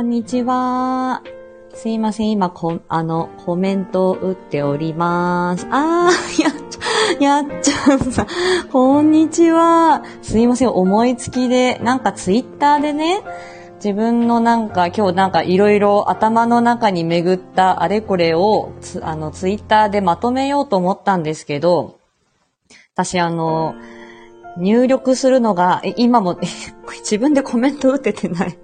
こんにちは。すいません、今、こ、あの、コメントを打っております。あー、やっちゃ、やっちゃんさん、こんにちは。すいません、思いつきで、なんかツイッターでね、自分のなんか、今日なんかいろいろ頭の中に巡ったあれこれを、つあの、ツイッターでまとめようと思ったんですけど、私あの、入力するのが、今も、自分でコメント打ててない。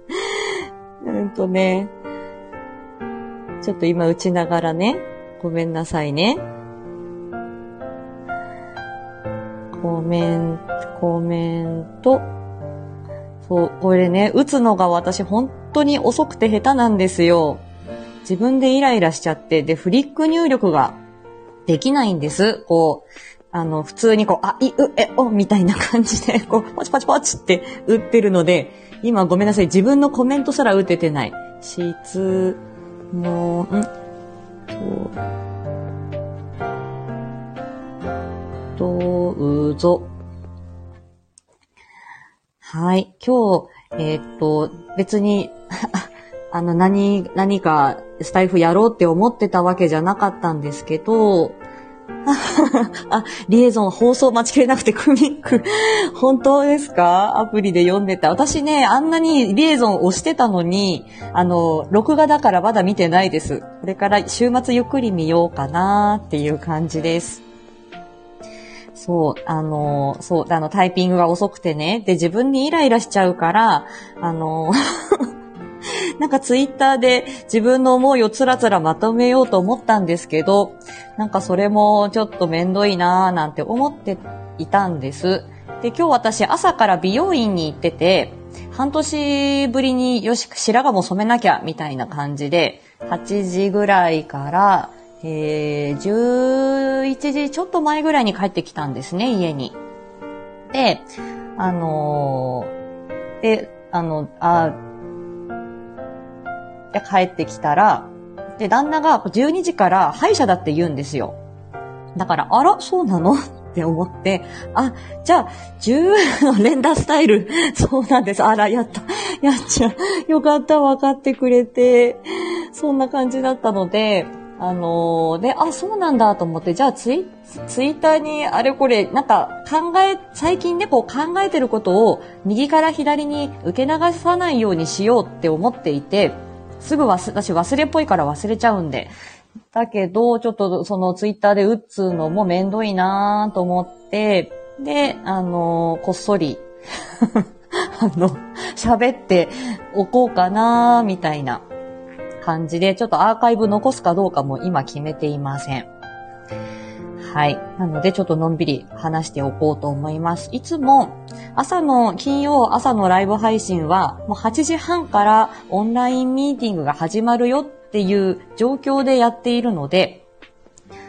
うんとね、ちょっと今打ちながらね、ごめんなさいね。コメント、コメント。そう、これね、打つのが私本当に遅くて下手なんですよ。自分でイライラしちゃって、で、フリック入力ができないんです。こう、あの、普通にこう、あ、い、う、え、お、みたいな感じで、こう、ポチポチポチって打ってるので、今ごめんなさい。自分のコメントすら打ててない。質問、と、どうぞ。はい。今日、えー、っと、別に あの、何、何かスタイフやろうって思ってたわけじゃなかったんですけど、あ、リエゾン放送待ちきれなくてクミック。本当ですか？アプリで読んでた。私ね、あんなにリエゾン押してたのに、あの、録画だからまだ見てないです。これから週末ゆっくり見ようかなっていう感じです。そう、あの、そう、あの、タイピングが遅くてね。で、自分にイライラしちゃうから、あの、なんかツイッターで自分の思いをつらつらまとめようと思ったんですけど、なんかそれもちょっとめんどいなーなんて思っていたんです。で、今日私朝から美容院に行ってて、半年ぶりによし、白髪も染めなきゃみたいな感じで、8時ぐらいから、えー、11時ちょっと前ぐらいに帰ってきたんですね、家に。で、あのー、で、あの、あ、で帰ってきたら、で、旦那が12時から歯医者だって言うんですよ。だから、あら、そうなの？って思って、あ、じゃあ、10の連打スタイル、そうなんです。あら、やった。やっちゃう。よかった、分かってくれて。そんな感じだったので、あのー、で、あ、そうなんだと思って、じゃあツイ、ツイッターにあれこれ、なんか考え、最近ね、こう考えてることを右から左に受け流さないようにしようって思っていて、すぐ忘、私忘れっぽいから忘れちゃうんで。だけど、ちょっとそのツイッターで打つのもめんどいなと思って、で、あの、こっそり あの、喋っておこうかなみたいな感じで、ちょっとアーカイブ残すかどうかも今決めていません。はい。なので、ちょっとのんびり話しておこうと思います。いつも、朝の、金曜朝のライブ配信は、もう8時半からオンラインミーティングが始まるよっていう状況でやっているので、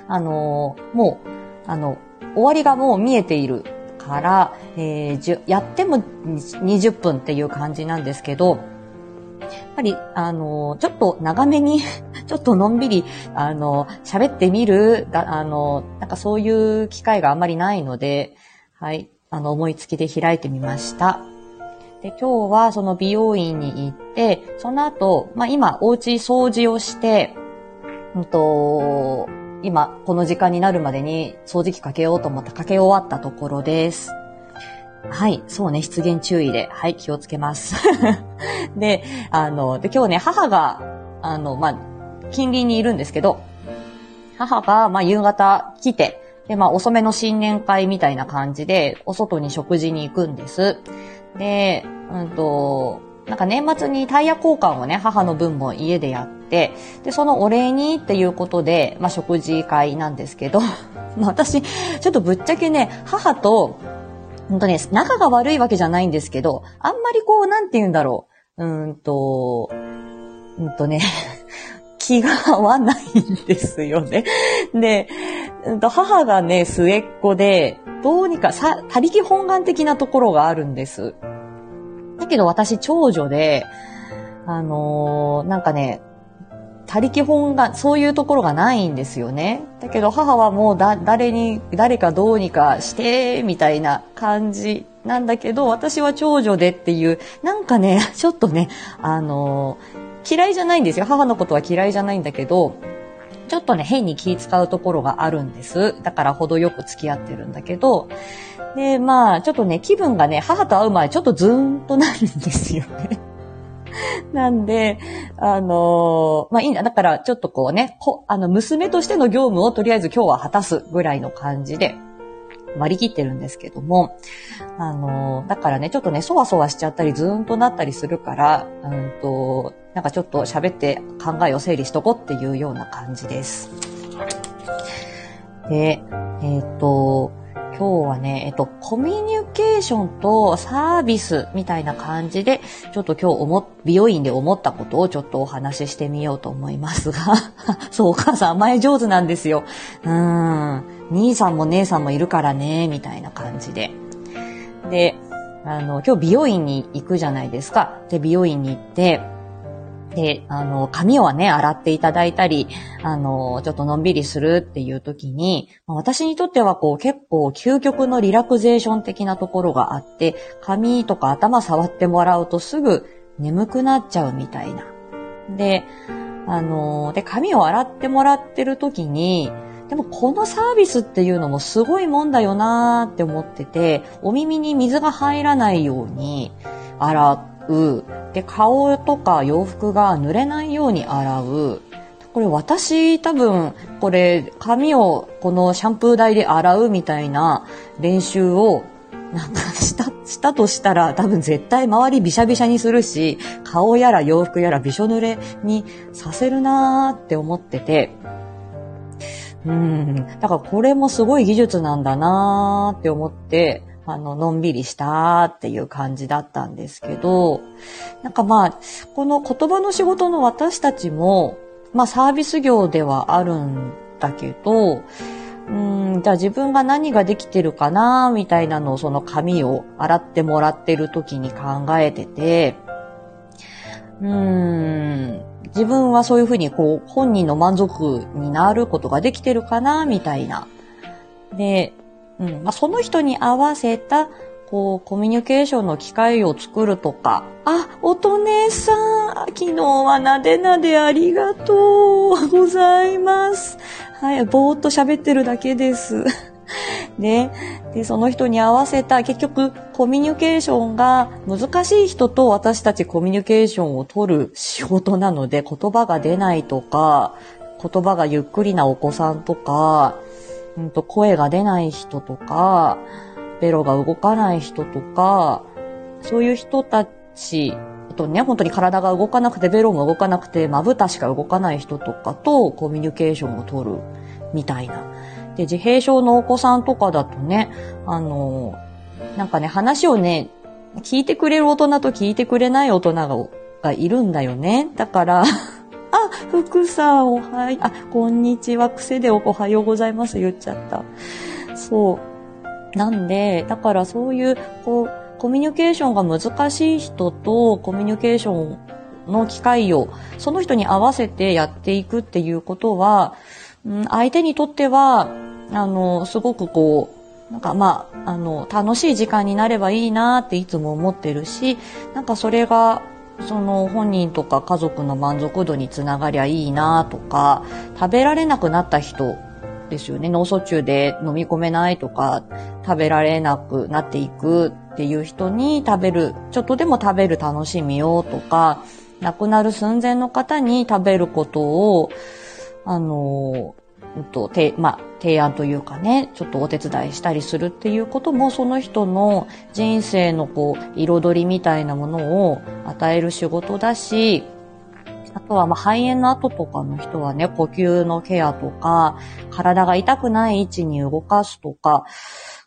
あのー、もう、あの、終わりがもう見えているから、えー、やっても20分っていう感じなんですけど、やっぱり、あの、ちょっと長めにちょっとのんびり、あの、喋ってみる、あの、なんかそういう機会があんまりないので、はい、あの、思いつきで開いてみました。で、今日はその美容院に行って、その後、まあ今、お家掃除をして、うんと、今、この時間になるまでに掃除機かけようと思ったかけ終わったところです。はい、そうね、出現注意で、はい、気をつけます。で、あの、で、今日ね、母が、あの、まあ、近隣にいるんですけど、母が、まあ、夕方来て、で、まあ、遅めの新年会みたいな感じで、お外に食事に行くんです。で、うんと、なんか年末にタイヤ交換をね、母の分も家でやって、で、そのお礼にっていうことで、まあ、食事会なんですけど、私、ちょっとぶっちゃけね、母と、本当ね、仲が悪いわけじゃないんですけど、あんまりこう、なんて言うんだろう。うんと、うんとね、気が合わないんですよね。で、母がね、末っ子で、どうにかさ、他力本願的なところがあるんです。だけど私長女で、あのー、なんかね、他力本願、そういうところがないんですよね。だけど母はもうだ、誰に、誰かどうにかして、みたいな感じなんだけど、私は長女でっていう、なんかね、ちょっとね、あの嫌いじゃないんですよ。母のことは嫌いじゃないんだけど、ちょっとね、変に気使うところがあるんです。だから程よく付き合ってるんだけど、で、まあ、ちょっとね、気分がね、母と会う前ちょっとズーンとなるんですよね。なんで、あのー、まあいいんだ。だから、ちょっとこうね、こあの、娘としての業務をとりあえず今日は果たすぐらいの感じで、割り切ってるんですけども、あのー、だからね、ちょっとね、そわそわしちゃったり、ずーんとなったりするから、うんと、なんかちょっと喋って考えを整理しとこうっていうような感じです。で、えっ、ー、と、今日はね、えっと、コミュニケーションとサービスみたいな感じで、ちょっと今日思、美容院で思ったことをちょっとお話ししてみようと思いますが、そう、お母さん甘え上手なんですよ。うん、兄さんも姉さんもいるからね、みたいな感じで。で、あの、今日美容院に行くじゃないですか。で、美容院に行って、で、あの、髪をね、洗っていただいたり、あの、ちょっとのんびりするっていう時に、私にとってはこう結構究極のリラクゼーション的なところがあって、髪とか頭触ってもらうとすぐ眠くなっちゃうみたいな。で、あの、で、髪を洗ってもらってる時に、でもこのサービスっていうのもすごいもんだよなーって思ってて、お耳に水が入らないように洗ってう。で、顔とか洋服が濡れないように洗う。これ私多分、これ髪をこのシャンプー台で洗うみたいな練習をなんかした、したとしたら多分絶対周りびしゃびしゃにするし、顔やら洋服やらびしょ濡れにさせるなーって思ってて、うん。だからこれもすごい技術なんだなーって思って、あの、のんびりしたっていう感じだったんですけど、なんかまあ、この言葉の仕事の私たちも、まあサービス業ではあるんだけど、うん、じゃあ自分が何ができてるかなみたいなのをその紙を洗ってもらってる時に考えてて、うーん、自分はそういうふうにこう本人の満足になることができてるかなみたいな。で、うんまあ、その人に合わせた、こう、コミュニケーションの機会を作るとか、あ、おとねさん、昨日はなでなでありがとうございます。はい、ぼーっと喋ってるだけです。ね。で、その人に合わせた、結局、コミュニケーションが難しい人と私たちコミュニケーションを取る仕事なので、言葉が出ないとか、言葉がゆっくりなお子さんとか、うんと、声が出ない人とか、ベロが動かない人とか、そういう人たち、あとね、本当に体が動かなくて、ベロも動かなくて、まぶたしか動かない人とかとコミュニケーションを取るみたいな。で、自閉症のお子さんとかだとね、あの、なんかね、話をね、聞いてくれる大人と聞いてくれない大人がいるんだよね。だから、福さん、おはよう、あ、こんにちは、癖でおはようございます言っちゃった。そう。なんで、だからそういう、こう、コミュニケーションが難しい人とコミュニケーションの機会を、その人に合わせてやっていくっていうことは、うん、相手にとっては、あの、すごくこう、なんかまあ、あの、楽しい時間になればいいなっていつも思ってるし、なんかそれがその本人とか家族の満足度につながりゃいいなとか、食べられなくなった人ですよね。脳卒中で飲み込めないとか、食べられなくなっていくっていう人に食べる、ちょっとでも食べる楽しみをとか、亡くなる寸前の方に食べることを、あの、んと、て、まあ、提案というかね、ちょっとお手伝いしたりするっていうことも、その人の人生のこう、彩りみたいなものを与える仕事だし、あとは、ま、肺炎の後とかの人はね、呼吸のケアとか、体が痛くない位置に動かすとか、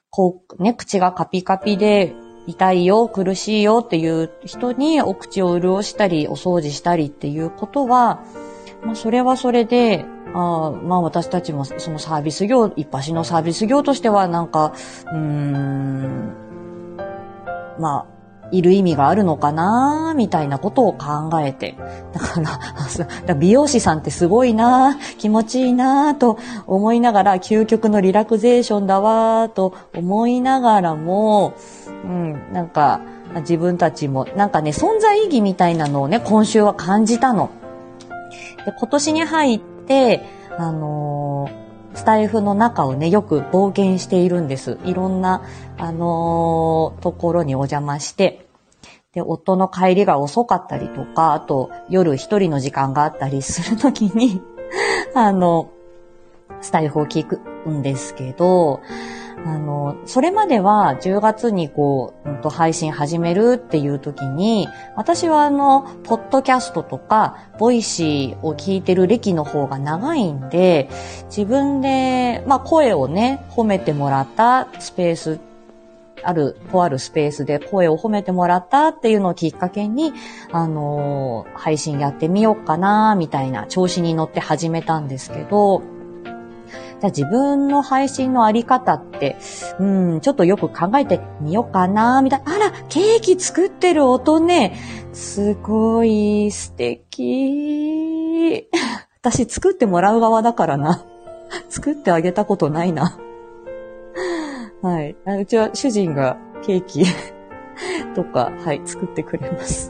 こう、ね、口がカピカピで、痛いよ、苦しいよっていう人にお口を潤したり、お掃除したりっていうことは、まあ、それはそれで、あまあ私たちもそのサービス業、一発のサービス業としてはなんか、うーん、まあ、いる意味があるのかなみたいなことを考えて。だから、美容師さんってすごいな気持ちいいなと思いながら、究極のリラクゼーションだわと思いながらも、うん、なんか、自分たちも、なんかね、存在意義みたいなのをね、今週は感じたの。で、今年に入ってて、あのー、スタイフの中をね、よく冒険しているんです。いろんな、あのー、ところにお邪魔して、で、夫の帰りが遅かったりとか、あと夜一人の時間があったりするときに あの、スタエフを聞くんですけど、あの、それまでは10月にこう、うん、と配信始めるっていう時に、私はあの、ポッドキャストとか、 Voicy を聞いてる歴の方が長いんで、自分で、まあ声をね、褒めてもらったスペースある、とあるスペースで声を褒めてもらったっていうのをきっかけに、あのー、配信やってみようかな、みたいな調子に乗って始めたんですけど、じゃあ自分の配信のあり方って、うん、ちょっとよく考えてみようかな、みたいな。あら、ケーキ作ってる音ね、すごい素敵。私作ってもらう側だからな。作ってあげたことないな。はい。うちは主人がケーキとか、はい、作ってくれます。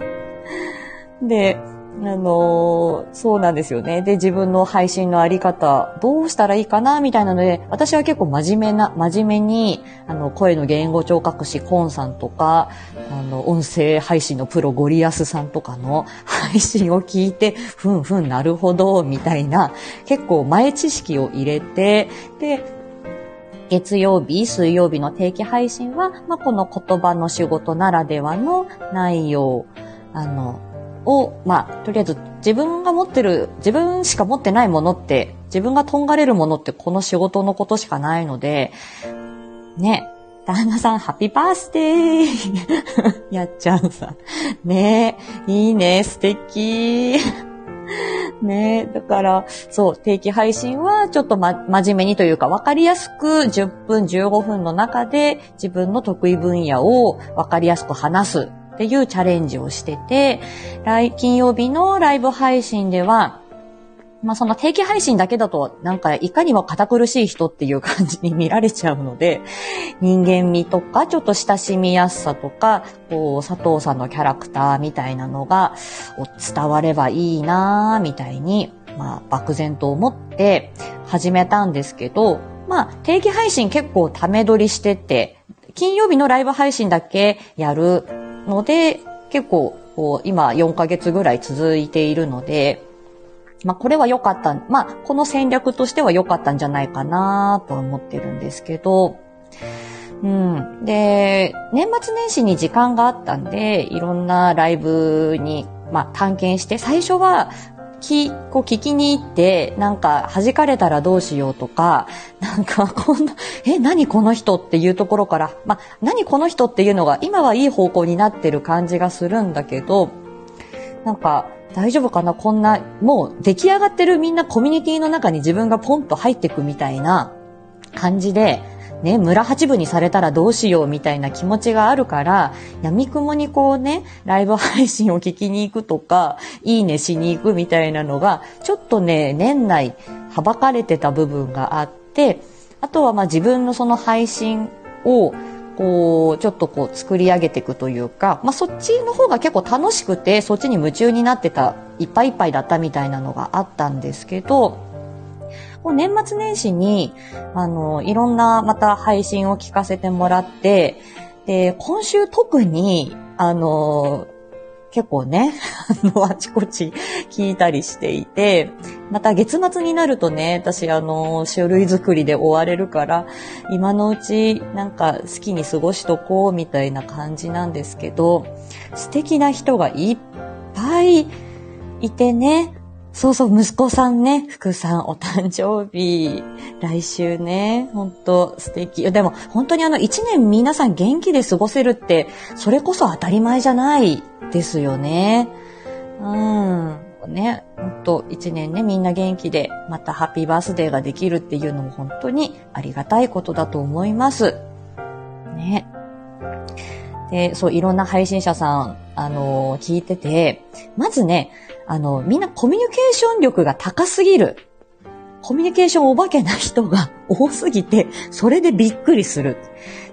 で、あの、そうなんですよね。で、自分の配信のあり方、どうしたらいいかな、みたいなので、私は結構真面目な、真面目に、あの、声の言語聴覚士コンさんとか、あの、音声配信のプロゴリアスさんとかの 配信を聞いて、ふんふん、なるほど、みたいな、結構前知識を入れて、で、月曜日、水曜日の定期配信は、まあ、この言葉の仕事ならではの内容、あの、を、まあ、とりあえず自分が持ってる、自分しか持ってないものって、自分がとんがれるものってこの仕事のことしかないので、ね、旦那さん、ハッピーバースデー やっちゃんさ。ねいいね、素敵。ねだから、そう、定期配信はちょっとま、真面目にというか、わかりやすく10分、15分の中で自分の得意分野をわかりやすく話すっていうチャレンジをしてて、来、金曜日のライブ配信では、まあその定期配信だけだとなんかいかにも堅苦しい人っていう感じに見られちゃうので、人間味とかちょっと親しみやすさとか、こう佐藤さんのキャラクターみたいなのが伝わればいいなぁみたいに、まあ漠然と思って始めたんですけど、まあ定期配信結構ため撮りしてて、金曜日のライブ配信だけやるので、結構今4ヶ月ぐらい続いているので、まあ、これは良かった。まあ、この戦略としては良かったんじゃないかなと思ってるんですけど、うん。で、年末年始に時間があったんで、いろんなライブに、まあ、探検して、最初は、き、こう聞きに行って、なんか弾かれたらどうしようとか、なんかこんな、え、何この人っていうところから、まあ、何この人っていうのが今はいい方向になってる感じがするんだけど、なんか、大丈夫かな？こんな、もう出来上がってるみんなコミュニティの中に自分がポンと入ってくみたいな感じで、ね、村八部にされたらどうしようみたいな気持ちがあるから、闇雲にこうね、ライブ配信を聞きに行くとか、いいねしに行くみたいなのが、ちょっとね、年内、はばかれてた部分があって、あとはまあ自分のその配信を、こう、ちょっとこう作り上げていくというか、まあ、そっちの方が結構楽しくて、そっちに夢中になってた、いっぱいいっぱいだったみたいなのがあったんですけど、もう年末年始に、あの、いろんなまた配信を聞かせてもらって、で、今週特に、あの、結構ね、あの、あちこち聞いたりしていて、また月末になるとね、私あの、書類作りで追われるから、今のうちなんか好きに過ごしとこうみたいな感じなんですけど、素敵な人がいっぱいいてね、そうそう、息子さんね、福さんお誕生日、来週ね、ほんと素敵。でも、本当にあの、一年皆さん元気で過ごせるって、それこそ当たり前じゃないですよね。うん。ね、ほんと、一年ね、みんな元気で、またハッピーバースデーができるっていうのも本当にありがたいことだと思います。ね。で、そう、いろんな配信者さん、あのー、聞いてて、まずね、あの、みんなコミュニケーション力が高すぎる。コミュニケーションお化けな人が 多すぎて、それでびっくりする。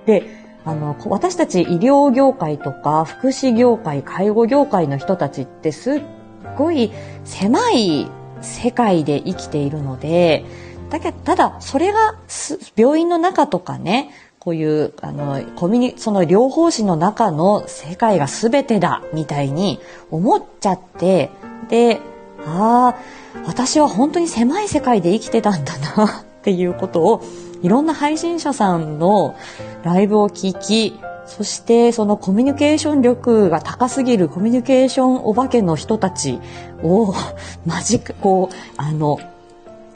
で、あの、私たち医療業界とか福祉業界、介護業界の人たちってすっごい狭い世界で生きているので、だけど、ただ、それが病院の中とかね、こういう、あの、コミュニ、その療法士の中の世界が全てだ、みたいに思っちゃって、で、ああ、私は本当に狭い世界で生きてたんだな、っていうことを、いろんな配信者さんのライブを聞き、そしてそのコミュニケーション力が高すぎるコミュニケーションお化けの人たちを、マジック、こう、あの、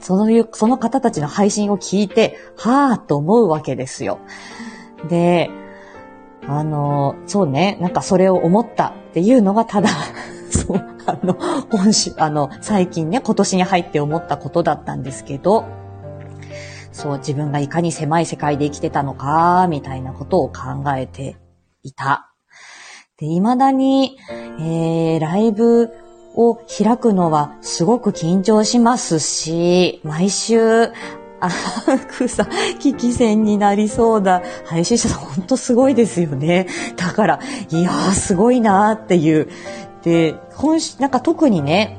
そのいう、その方たちの配信を聞いて、はぁと思うわけですよ。で、あの、そうね、なんかそれを思ったっていうのがただ そう、あの、今週、あの、最近ね、今年に入って思ったことだったんですけど、そう、自分がいかに狭い世界で生きてたのか、みたいなことを考えていた。で、未だに、えー、ライブを開くのはすごく緊張しますし、毎週、あ、くさ、危機戦になりそうだ。配信者さんほんとすごいですよね。だから、いやーすごいなーっていう。で、今週、なんか特にね、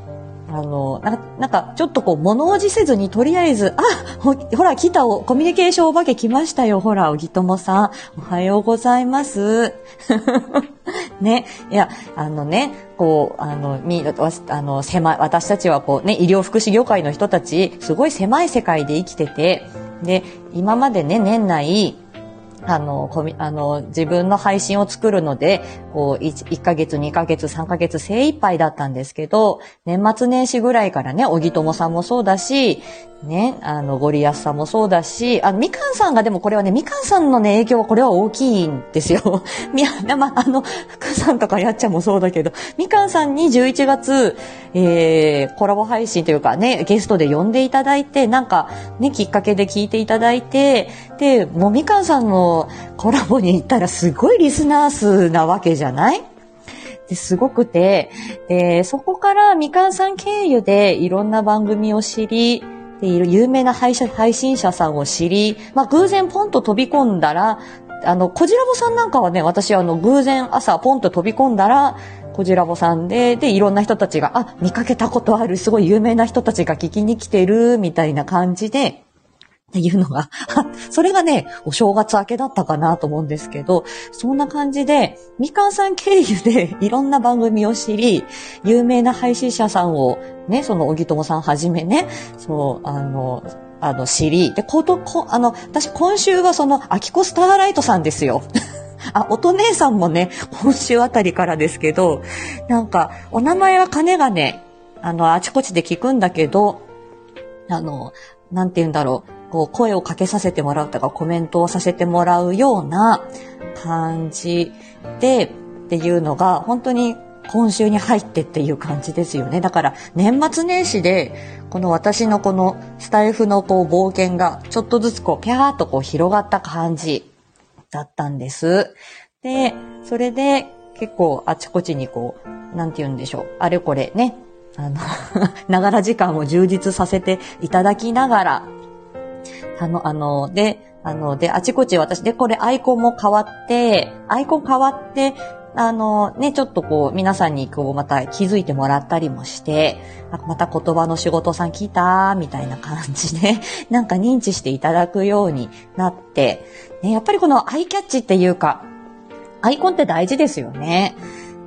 あの、なんか、なんかちょっとこう物おじせずにとりあえず、あ、ほほら来たお、コミュニケーションお化け来ましたよ。ほら、おぎともさん。おはようございます。ね。いや、あのね、こう、あの、み、あの、狭い、私たちはこうね、医療福祉業界の人たち、すごい狭い世界で生きてて、で、今までね、年内、あの、コミ、あの、自分の配信を作るので、こう1、1ヶ月、2ヶ月、3ヶ月精一杯だったんですけど、年末年始ぐらいからね、小木友さんもそうだし、ね、あの、ゴリアスさんもそうだし、あの、みかんさんがでもこれはね、みかんさんのね、影響はこれは大きいんですよ。みや、まあ、の、福さんとかやっちゃんもそうだけど、みかんさんに11月、えー、コラボ配信というかね、ゲストで呼んでいただいて、なんか、ね、きっかけで聞いていただいて、で、もうみかんさんのコラボに行ったらすごいリスナー数なわけじゃない？すごくて、で、そこからみかんさん経由でいろんな番組を知り、で有名な配信者さんを知り、まあ、偶然ポンと飛び込んだら、あの、こじらぼさんなんかはね、私はあの、偶然朝ポンと飛び込んだら、こじらぼさんで、で、いろんな人たちが、あ、見かけたことある、すごい有名な人たちが聞きに来てる、みたいな感じで、っていうのが、それがね、お正月明けだったかなと思うんですけど、そんな感じで、みかんさん経由で いろんな番組を知り、有名な配信者さんを、ね、その、小木友さんはじめね、そう、あの、あの、知り、で、こと、こ、あの、私今週はその、アキコスターライトさんですよ。あ、音姉さんもね、今週あたりからですけど、なんか、お名前は金がね、あの、あちこちで聞くんだけど、あの、なんて言うんだろう。こう声をかけさせてもらうとかコメントをさせてもらうような感じでっていうのが本当に今週に入ってっていう感じですよね。だから年末年始でこの私のこのスタイフのこう冒険がちょっとずつこうピャーっとこう広がった感じだったんです。で、それで結構あちこちにこう、なんて言うんでしょう。あれこれね、あの ながら時間を充実させていただきながら、あの、あの、で、あの、で、あちこち私、で、これアイコンも変わって、アイコン変わって、あの、ね、ちょっとこう、皆さんにこう、また気づいてもらったりもして、また言葉の仕事さん来た？みたいな感じで、なんか認知していただくようになって、ね、やっぱりこのアイキャッチっていうか、アイコンって大事ですよね。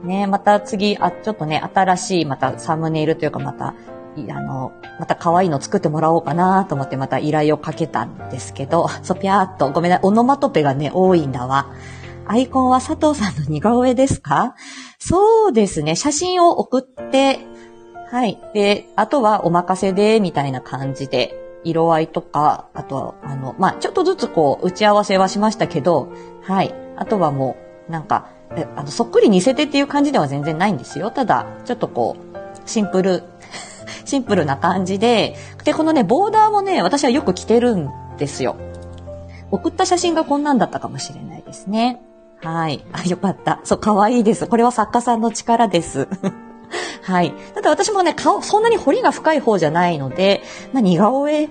ね、また次、あ、ちょっとね、新しい、またサムネイルというか、また、あの、また可愛いの作ってもらおうかなと思ってまた依頼をかけたんですけど、そぴゃーっと、ごめんなさい、オノマトペがね、多いんだわ。アイコンは佐藤さんの似顔絵ですか？そうですね、写真を送って、はい。で、あとはお任せで、みたいな感じで、色合いとか、あとは、あの、まあ、ちょっとずつこう、打ち合わせはしましたけど、はい。あとはもう、なんか、あの、そっくり似せてっていう感じでは全然ないんですよ。ただ、ちょっとこう、シンプルシンプルな感じで、で、このね、ボーダーもね、私はよく着てるんですよ。送った写真がこんなんだったかもしれないですね。はい。あ、よかった。そう、かわいいです。これは作家さんの力です。はい。ただ私もね、顔、そんなに彫りが深い方じゃないので、まあ、似顔絵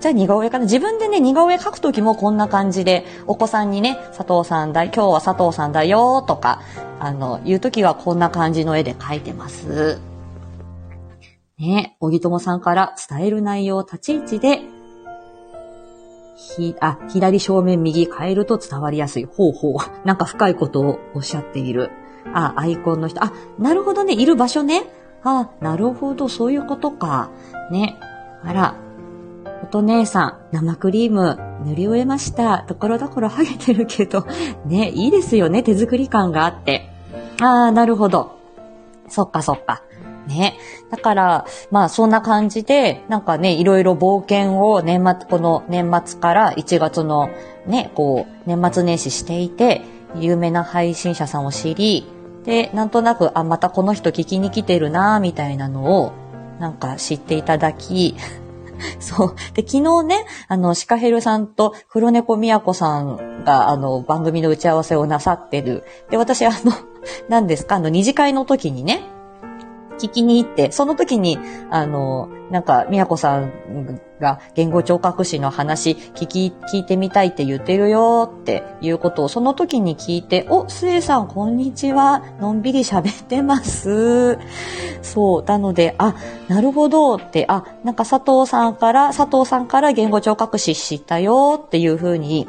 じゃあ似顔絵かな自分でね、似顔絵描くときもこんな感じで、お子さんにね、佐藤さんだ、今日は佐藤さんだよとか、あの、言うときはこんな感じの絵で描いてます。ね、小木友さんから伝える内容、立ち位置で、ひ、あ、左正面右変えると伝わりやすい。ほうほう。なんか深いことをおっしゃっている。あ、アイコンの人。あ、なるほどね。いる場所ね。あ、なるほど。そういうことか。ね。あら。おと姉さん、生クリーム塗り終えました。ところどころ剥げてるけど。ね、いいですよね。手作り感があって。ああ、なるほど。そっかそっか。ね。だから、まあそんな感じで、なんかね、いろいろ冒険を年末、この年末から1月のね、こう、年末年始していて、有名な配信者さんを知り、で、なんとなく、あ、またこの人聞きに来てるなみたいなのを、なんか知っていただき、そう。で、昨日ね、あの、シカヘルさんと黒猫みやこさんが、あの、番組の打ち合わせをなさってる。で、私、あの、何ですか、あの、二次会の時にね、聞きに行って、その時に、あの、なんか、みやこさんが言語聴覚士の話聞き、聞いてみたいって言ってるよっていうことをその時に聞いて、お、すえさんこんにちは。のんびり喋ってます。そう。なので、あ、なるほどって、あ、なんか佐藤さんから、佐藤さんから言語聴覚士知ったよっていうふうに、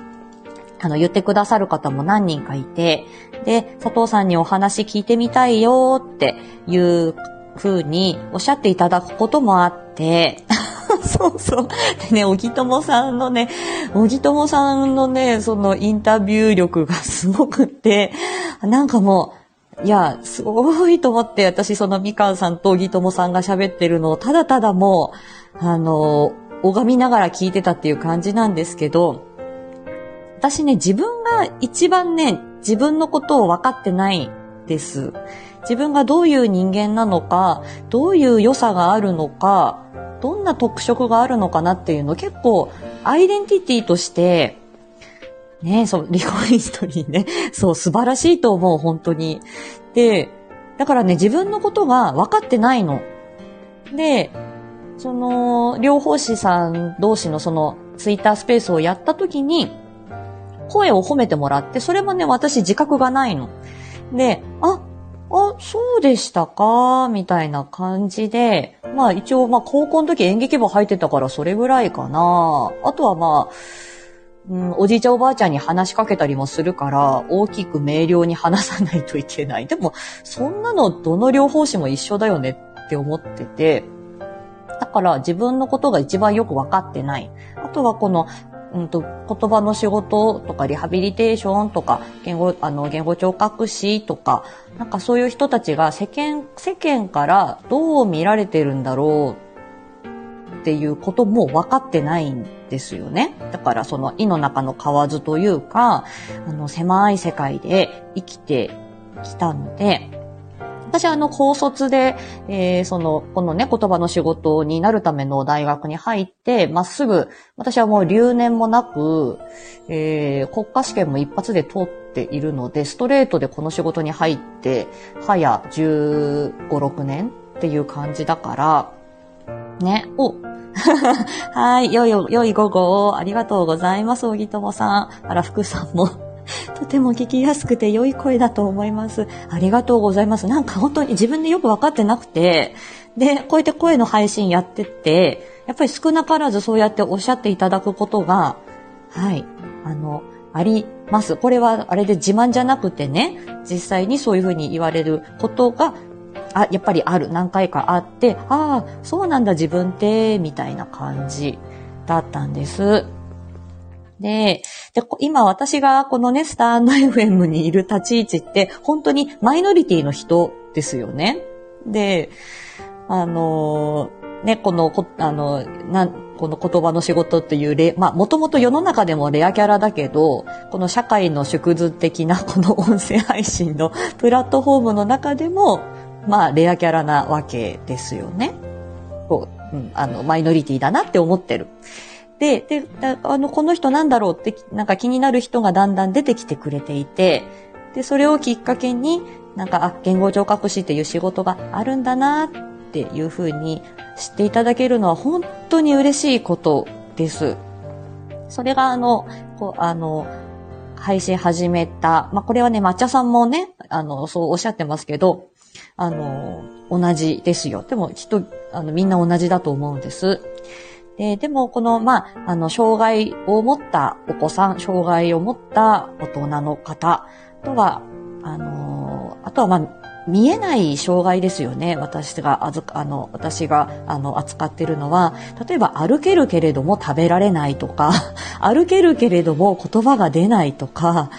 あの、言ってくださる方も何人かいて、で、佐藤さんにお話聞いてみたいよっていう風におっしゃっていただくこともあって、そうそう。でね、おぎともさんのね、おぎともさんのね、そのインタビュー力がすごくって、なんかもう、いや、すごいと思って、私そのみかんさんとおぎともさんが喋ってるのをただただもう、あの、拝みながら聞いてたっていう感じなんですけど、私ね、自分が一番ね、自分のことを分かってないです。自分がどういう人間なのか、どういう良さがあるのか、どんな特色があるのかなっていうの結構アイデンティティとしてねそう、リコインストリーね。そう、素晴らしいと思う、本当に。で、だからね、自分のことが分かってないの。で、その、両方士さん同士のその、ツイッタースペースをやった時に、声を褒めてもらって、それもね、私自覚がないの。で、あ、あ、そうでしたか、みたいな感じで、まあ一応、まあ高校の時演劇部入ってたからそれぐらいかな。あとはまあ、うん、おじいちゃんおばあちゃんに話しかけたりもするから、大きく明瞭に話さないといけない。でも、そんなのどの両方紙も一緒だよねって思ってて、だから自分のことが一番よくわかってない。あとはこのうんと、言葉の仕事とかリハビリテーションとか、言語、あの、言語聴覚士とか、なんかそういう人たちが世間、世間からどう見られてるんだろうっていうことも分かってないんですよね。だからその胃の中の蛙というか、あの、狭い世界で生きてきたので、私はあの、高卒で、えー、その、このね、言葉の仕事になるための大学に入って、まっすぐ、私はもう留年もなく、えー、国家試験も一発で通っているので、ストレートでこの仕事に入って、早15、6年っていう感じだから、ね、お、はい、良い、良い午後をありがとうございます、小木友さん。あら、福さんも とても聞きやすくて良い声だと思います。ありがとうございます。なんか本当に自分でよくわかってなくて、で、こうやって声の配信やってって、やっぱり少なからずそうやっておっしゃっていただくことが、はい、あの、あります。これはあれで自慢じゃなくてね、実際にそういうふうに言われることが、あ、やっぱりある。何回かあって、ああ、そうなんだ自分って、みたいな感じだったんです。で、で、今私がこのね、スターの FM にいる立ち位置って、本当にマイノリティの人ですよね。で、あのね、この、あの、なん、この言葉の仕事っていう例、まあ、もともと世の中でもレアキャラだけど、この社会の縮図的なこの音声配信のプラットフォームの中でも、まあ、レアキャラなわけですよね。こう、うん、あの、マイノリティだなって思ってる。で、で、あの、この人なんだろうって、なんか気になる人がだんだん出てきてくれていて、で、それをきっかけに、なんか、あ、言語聴覚士っていう仕事があるんだなっていうふうに知っていただけるのは本当に嬉しいことです。それがあの、こう、あの、配信始めた。まあ、これはね、抹茶さんもね、あの、そうおっしゃってますけど、あの、同じですよ。でも、きっと、あの、みんな同じだと思うんです。で、でも、この、まあ、あの、障害を持ったお子さん、障害を持った大人の方とは、あの、あとは、まあ、見えない障害ですよね。私が、あず、あの、私が、あの、扱ってるのは、例えば歩けるけれども食べられないとか、歩けるけれども言葉が出ないとか、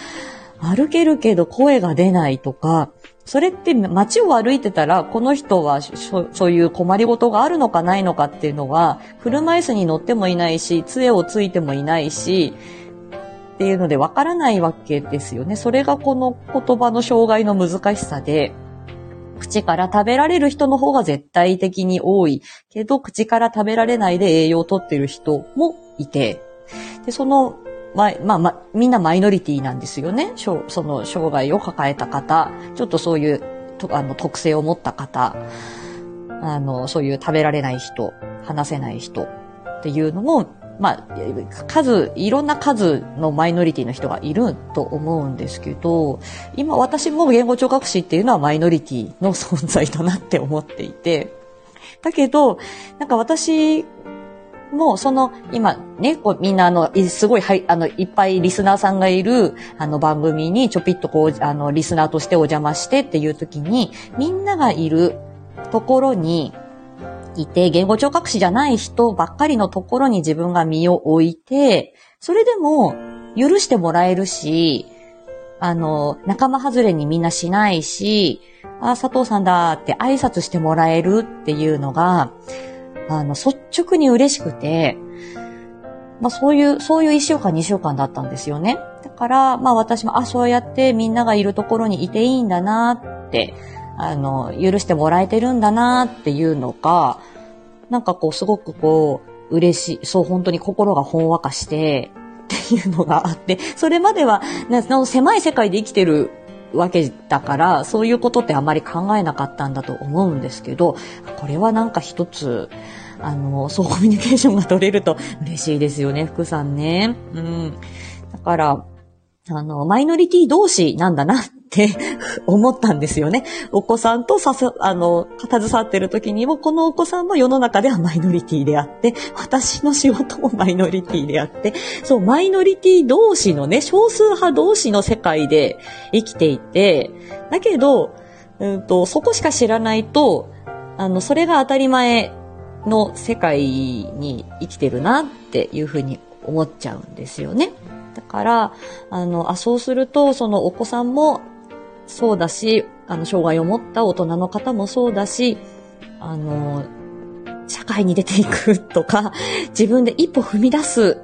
歩けるけど声が出ないとか、それって街を歩いてたら、この人はそういう困りごとがあるのかないのかっていうのは、車椅子に乗ってもいないし、杖をついてもいないし、っていうのでわからないわけですよね。それがこの言葉の障害の難しさで、口から食べられる人の方が絶対的に多い。けど、口から食べられないで栄養をとってる人もいて、で、その、ま、まあ、ま、みんなマイノリティなんですよね。その、障害を抱えた方、ちょっとそういう、とあの、特性を持った方、あの、そういう食べられない人、話せない人。っていうのも、まあ、数、いろんな数のマイノリティの人がいると思うんですけど、今私も言語聴覚士っていうのはマイノリティの存在だなって思っていて、だけど、なんか私もうその今ね、こうみんなあの、すごいはい、あの、いっぱいリスナーさんがいるあの番組にちょぴっとこう、あの、リスナーとしてお邪魔してっていう時に、みんながいるところに、いて、言語聴覚士じゃない人ばっかりのところに自分が身を置いて、それでも許してもらえるし、あの、仲間外れにみんなしないし、あ、佐藤さんだって挨拶してもらえるっていうのが、あの、率直に嬉しくて、まあそういう、そういう一週間、二週間だったんですよね。だから、まあ私も、あ、そうやってみんながいるところにいていいんだなって、あの、許してもらえてるんだなっていうのが、なんかこう、すごくこう、嬉しい、そう、本当に心がほんわかして、っていうのがあって、それまでは、の狭い世界で生きてるわけだから、そういうことってあまり考えなかったんだと思うんですけど、これはなんか一つ、あの、そうコミュニケーションが取れると嬉しいですよね、福さんね。うん。だから、あの、マイノリティ同士なんだなって 思ったんですよね。お子さんとさ、あの、携わってる時にも、このお子さんも世の中ではマイノリティであって、私の仕事もマイノリティであって、そう、マイノリティ同士のね、少数派同士の世界で生きていて、だけど、うんと、そこしか知らないと、あの、それが当たり前の世界に生きてるなっていうふうに思っちゃうんですよね。だから、あの、あ、そうすると、そのお子さんもそうだし、あの、障害を持った大人の方もそうだし、あの、社会に出ていくとか、自分で一歩踏み出す、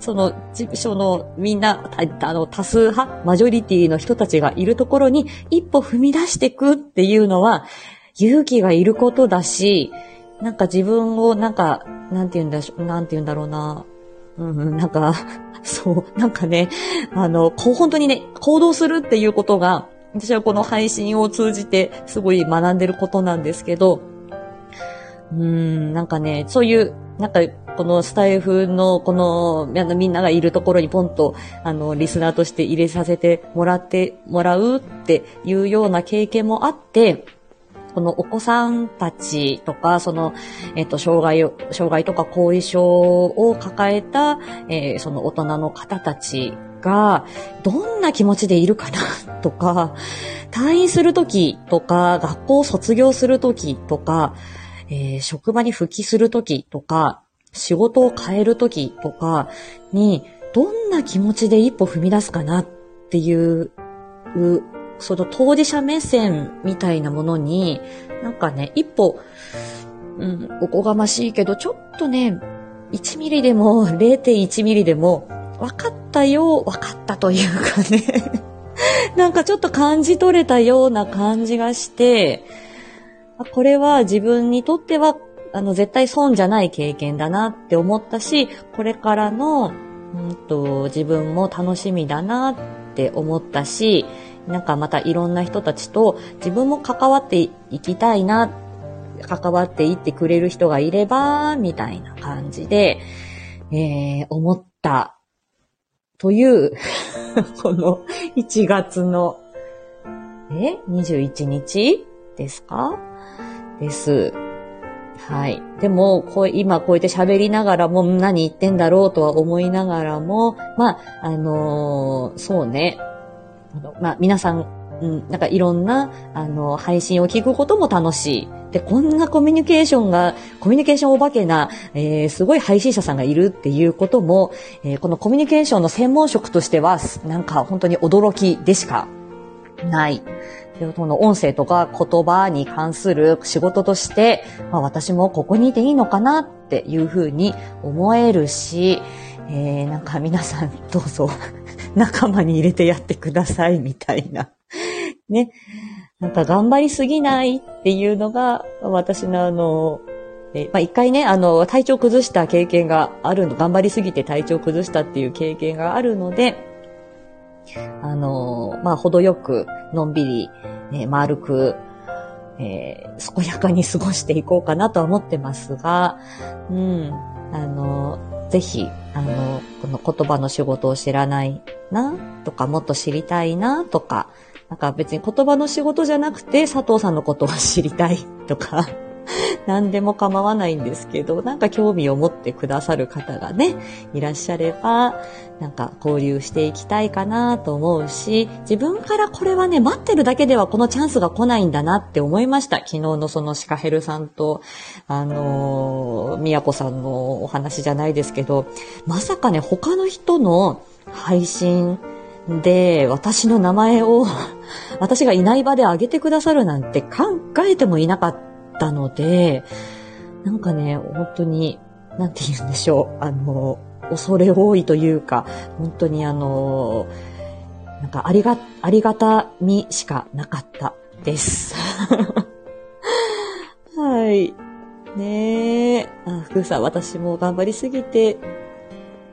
その、その、みんな、あの、多数派、マジョリティの人たちがいるところに一歩踏み出していくっていうのは、勇気がいることだし、なんか自分を、なんか、なんて言うんだし、なんて言うんだろうな。うん、なんか、そう、なんかね、あの、こう本当にね、行動するっていうことが、私はこの配信を通じてすごい学んでることなんですけど、うーん、なんかね、そういう、なんか、このスタイフの、この、みんながいるところにポンと、あの、リスナーとして入れさせてもらってもらうっていうような経験もあって、このお子さんたちとか、その、えっ、と、障害を、障害とか後遺症を抱えた、えー、その大人の方たちが、どんな気持ちでいるかなとか、退院するときとか、学校を卒業するときとか、えー、職場に復帰するときとか、仕事を変えるときとかに、どんな気持ちで一歩踏み出すかなっていう、その当事者目線みたいなものに、なんかね、一歩、うん、おこがましいけど、ちょっとね、1ミリでも0.1ミリでも分かったよ、分かったというかね。なんかちょっと感じ取れたような感じがして、これは自分にとっては、あの、絶対損じゃない経験だなって思ったし、これからの、うんと、自分も楽しみだなって思ったし、なんかまたいろんな人たちと自分も関わっていきたいな、関わっていってくれる人がいれば、みたいな感じで、えー、思ったという この1月の、え ?21 日ですか？です。はい。でも、こう、今こうやって喋りながらも何言ってんだろうとは思いながらも、まあ、あのー、そうね。まあ、皆さん、うん、なんかいろんな、あの、配信を聞くことも楽しい。で、こんなコミュニケーションが、コミュニケーションお化けな、えー、すごい配信者さんがいるっていうことも、えー、このコミュニケーションの専門職としては、なんか本当に驚きでしかない。この音声とか言葉に関する仕事として、まあ、私もここにいていいのかなっていうふうに思えるし、えー、なんか皆さんどうぞ仲間に入れてやってくださいみたいな。ね。なんか頑張りすぎないっていうのが、私のあの、えまあ、一回ね、あの、体調崩した経験があるの、頑張りすぎて体調崩したっていう経験があるので、あの、まあ、程よく、のんびり、ね、丸く、えー、健やかに過ごしていこうかなとは思ってますが、うん、あの、ぜひ、あの、この言葉の仕事を知らないな、とか、もっと知りたいな、とか、なんか別に言葉の仕事じゃなくて佐藤さんのことを知りたいとか、何でも構わないんですけど、なんか興味を持ってくださる方がね、いらっしゃれば、なんか交流していきたいかなと思うし、自分からこれはね、待ってるだけではこのチャンスが来ないんだなって思いました。昨日のそのシカヘルさんと、あのー、宮子さんのお話じゃないですけど、まさかね、他の人の配信で、私の名前を 私がいない場であげてくださるなんて考えてもいなかったたので、なんかね、本当に、なんて言うんでしょう、あの、恐れ多いというか、本当にあの、なんかありが、ありがたみしかなかったです。はい。ねえ。あ、福さん、私も頑張りすぎて、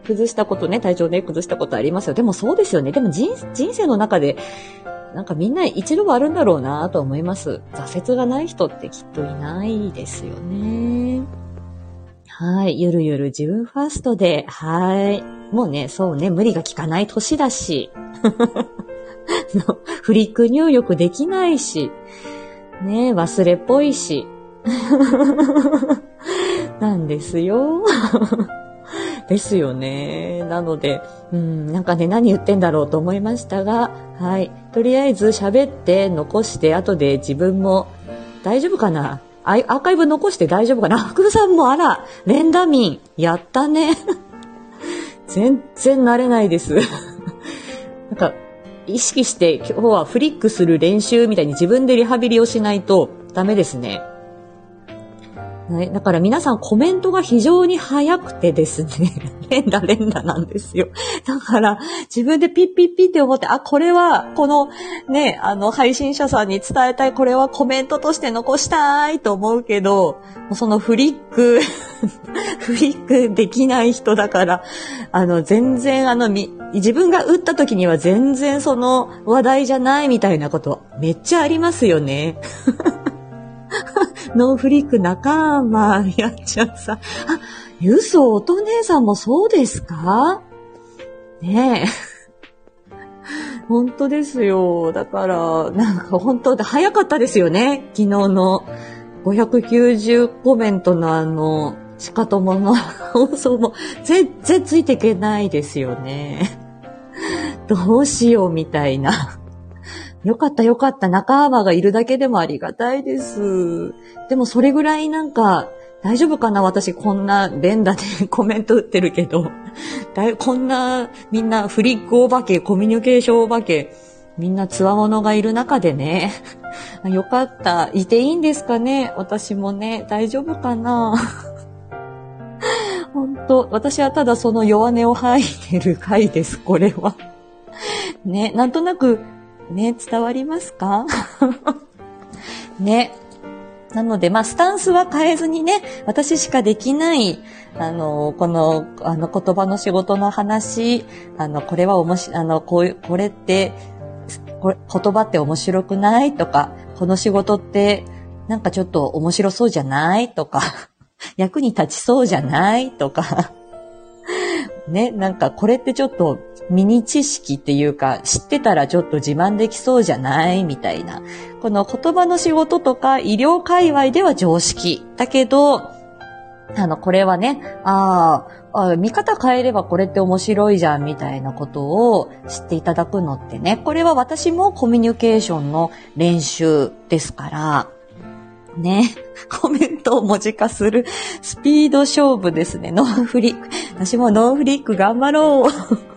崩したことね、体調ね、崩したことありますよ。でもそうですよね。でも人人生の中で、なんかみんな一度はあるんだろうなと思います。挫折がない人ってきっといないですよね。はい。ゆるゆる自分ファーストで、はい。もうね、そうね、無理が効かない年だし。フリック入力できないし。ね、忘れっぽいし。なんですよ。ですよね。なので、うん、なんかね、何言ってんだろうと思いましたが、はい。とりあえず喋って残して後で自分も大丈夫かな？アーカイブ残して大丈夫かな？福さんもあら、連打民、やったね。全然慣れないです。なんか、意識して今日はフリックする練習みたいに自分でリハビリをしないとダメですね。はい。だから皆さんコメントが非常に早くてですね、連打連打なんですよ。だから自分でピッピッピって思って、あ、これはこのね、あの配信者さんに伝えたい、これはコメントとして残したいと思うけど、そのフリック フリックできない人だから、あの全然あの自分が打った時には全然その話題じゃないみたいなことめっちゃありますよね。ノーフリック仲間やっちゃうさ。あ、ゆそおと姉さんもそうですか？ねえ。本当ですよ。だから、なんか本当で早かったですよね。昨日の590コメントのあの、しかともの放送も全然ついていけないですよね。どうしようみたいな。よかったよかった。仲間がいるだけでもありがたいです。でもそれぐらいなんか、大丈夫かな私こんな連打でコメント打ってるけど。だいこんなみんなフリックお化け、コミュニケーションお化け、みんなつわものがいる中でね。よかった。いていいんですかね私もね、大丈夫かな 本当私はただその弱音を吐いてる回です、これは。ね、なんとなくね、伝わりますか？ね。なので、まあ、スタンスは変えずにね、私しかできない、あの、この、あの、言葉の仕事の話、あの、これはおもし、あの、こういう、これって、これ、言葉って面白くない？とか、この仕事って、なんかちょっと面白そうじゃない？とか、役に立ちそうじゃない？とか、ね、なんかこれってちょっとミニ知識っていうか、知ってたらちょっと自慢できそうじゃないみたいな。この言葉の仕事とか医療界隈では常識。だけど、あの、これはね、ああ、見方変えればこれって面白いじゃんみたいなことを知っていただくのってね、これは私もコミュニケーションの練習ですから、ね、コメントを文字化するスピード勝負ですね。ノンフリック。私もノンフリック頑張ろう。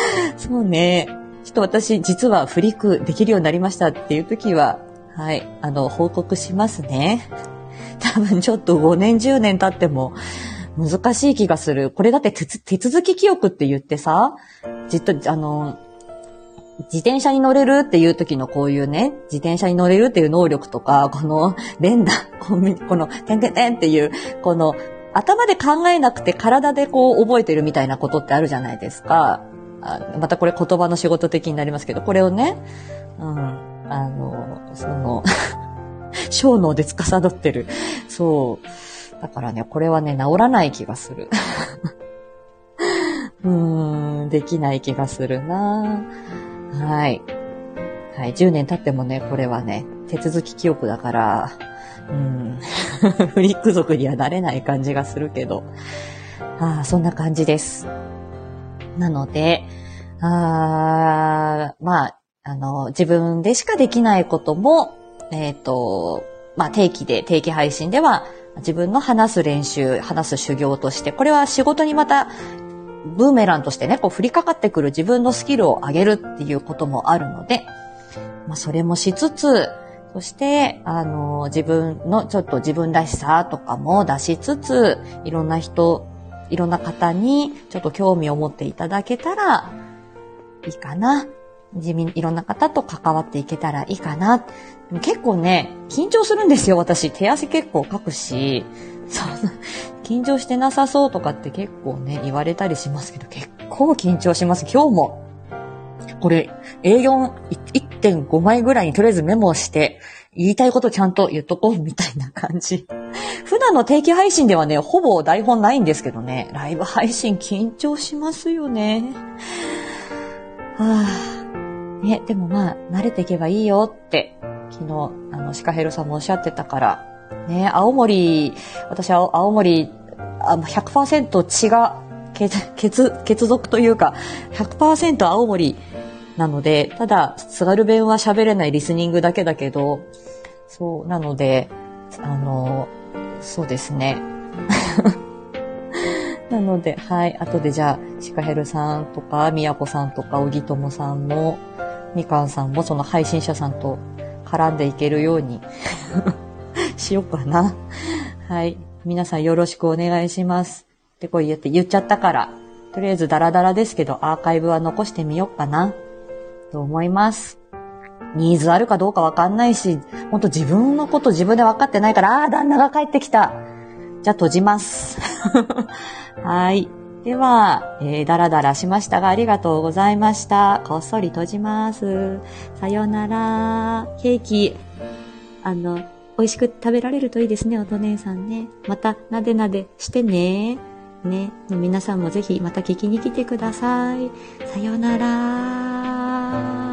そうね。ちょっと私、実はフリックできるようになりましたっていう時は、はい、あの、報告しますね。多分ちょっと5年10年経っても難しい気がする。これだって手続き記憶って言ってさ、じっと、あの、自転車に乗れるっていう時のこういうね、自転車に乗れるっていう能力とか、この連打、この、てんてんてんっていう、この、頭で考えなくて体でこう覚えてるみたいなことってあるじゃないですか。あまたこれ言葉の仕事的になりますけど、これをね、うん、あの、その 小脳で司ってる。そう。だからね、これはね、治らない気がする。うーん、できない気がするなはい。はい、10年経ってもね、これはね、手続き記憶だから、うん、フリック族にはなれない感じがするけど、ああ、そんな感じです。なので、あまあ、あの、自分でしかできないことも、えっ、ー、と、まあ、定期で、定期配信では、自分の話す練習、話す修行として、これは仕事にまた、ブーメランとしてね、こう降りかかってくる自分のスキルを上げるっていうこともあるので、まあ、それもしつつ、そして、あの、自分のちょっと自分らしさとかも出しつつ、いろんな人、いろんな方にちょっと興味を持っていただけたらいいかな。地味、いろんな方と関わっていけたらいいかな。結構ね、緊張するんですよ、私。手汗結構かくし、そんな、緊張してなさそうとかって結構ね、言われたりしますけど、結構緊張します。今日も。これ、A41.5 枚ぐらいにとりあえずメモして、言いたいことちゃんと言っとこうみたいな感じ。普段の定期配信ではね、ほぼ台本ないんですけどね、ライブ配信緊張しますよね。はあ。ね、でもまあ、慣れていけばいいよって、昨日、あの、シカヘルさんもおっしゃってたから、ね、青森、私は青森、あ100%血が、血、血、血族というか、100%青森なので、ただ、津軽弁は喋れないリスニングだけだけど、そう、なので、あの、そうですね。なので、はい。後でじゃあ、シカヘルさんとか、みやこさんとか、おぎともさんも、みかんさんも、その配信者さんと絡んでいけるように しようかな。はい。皆さんよろしくお願いします。ってこう言って言っちゃったから、とりあえずダラダラですけど、アーカイブは残してみようかな。と思います。ニーズあるかどうかわかんないし、ほんと自分のこと自分で分かってないから、ああ、旦那が帰ってきた。じゃあ閉じます。はい。では、えー、だらだらしましたが、ありがとうございました。こっそり閉じます。さよなら。ケーキ、あの、美味しく食べられるといいですね、おと姉さんね。また、なでなでしてね。ね、皆さんもぜひまた聞きに来てください。さようなら。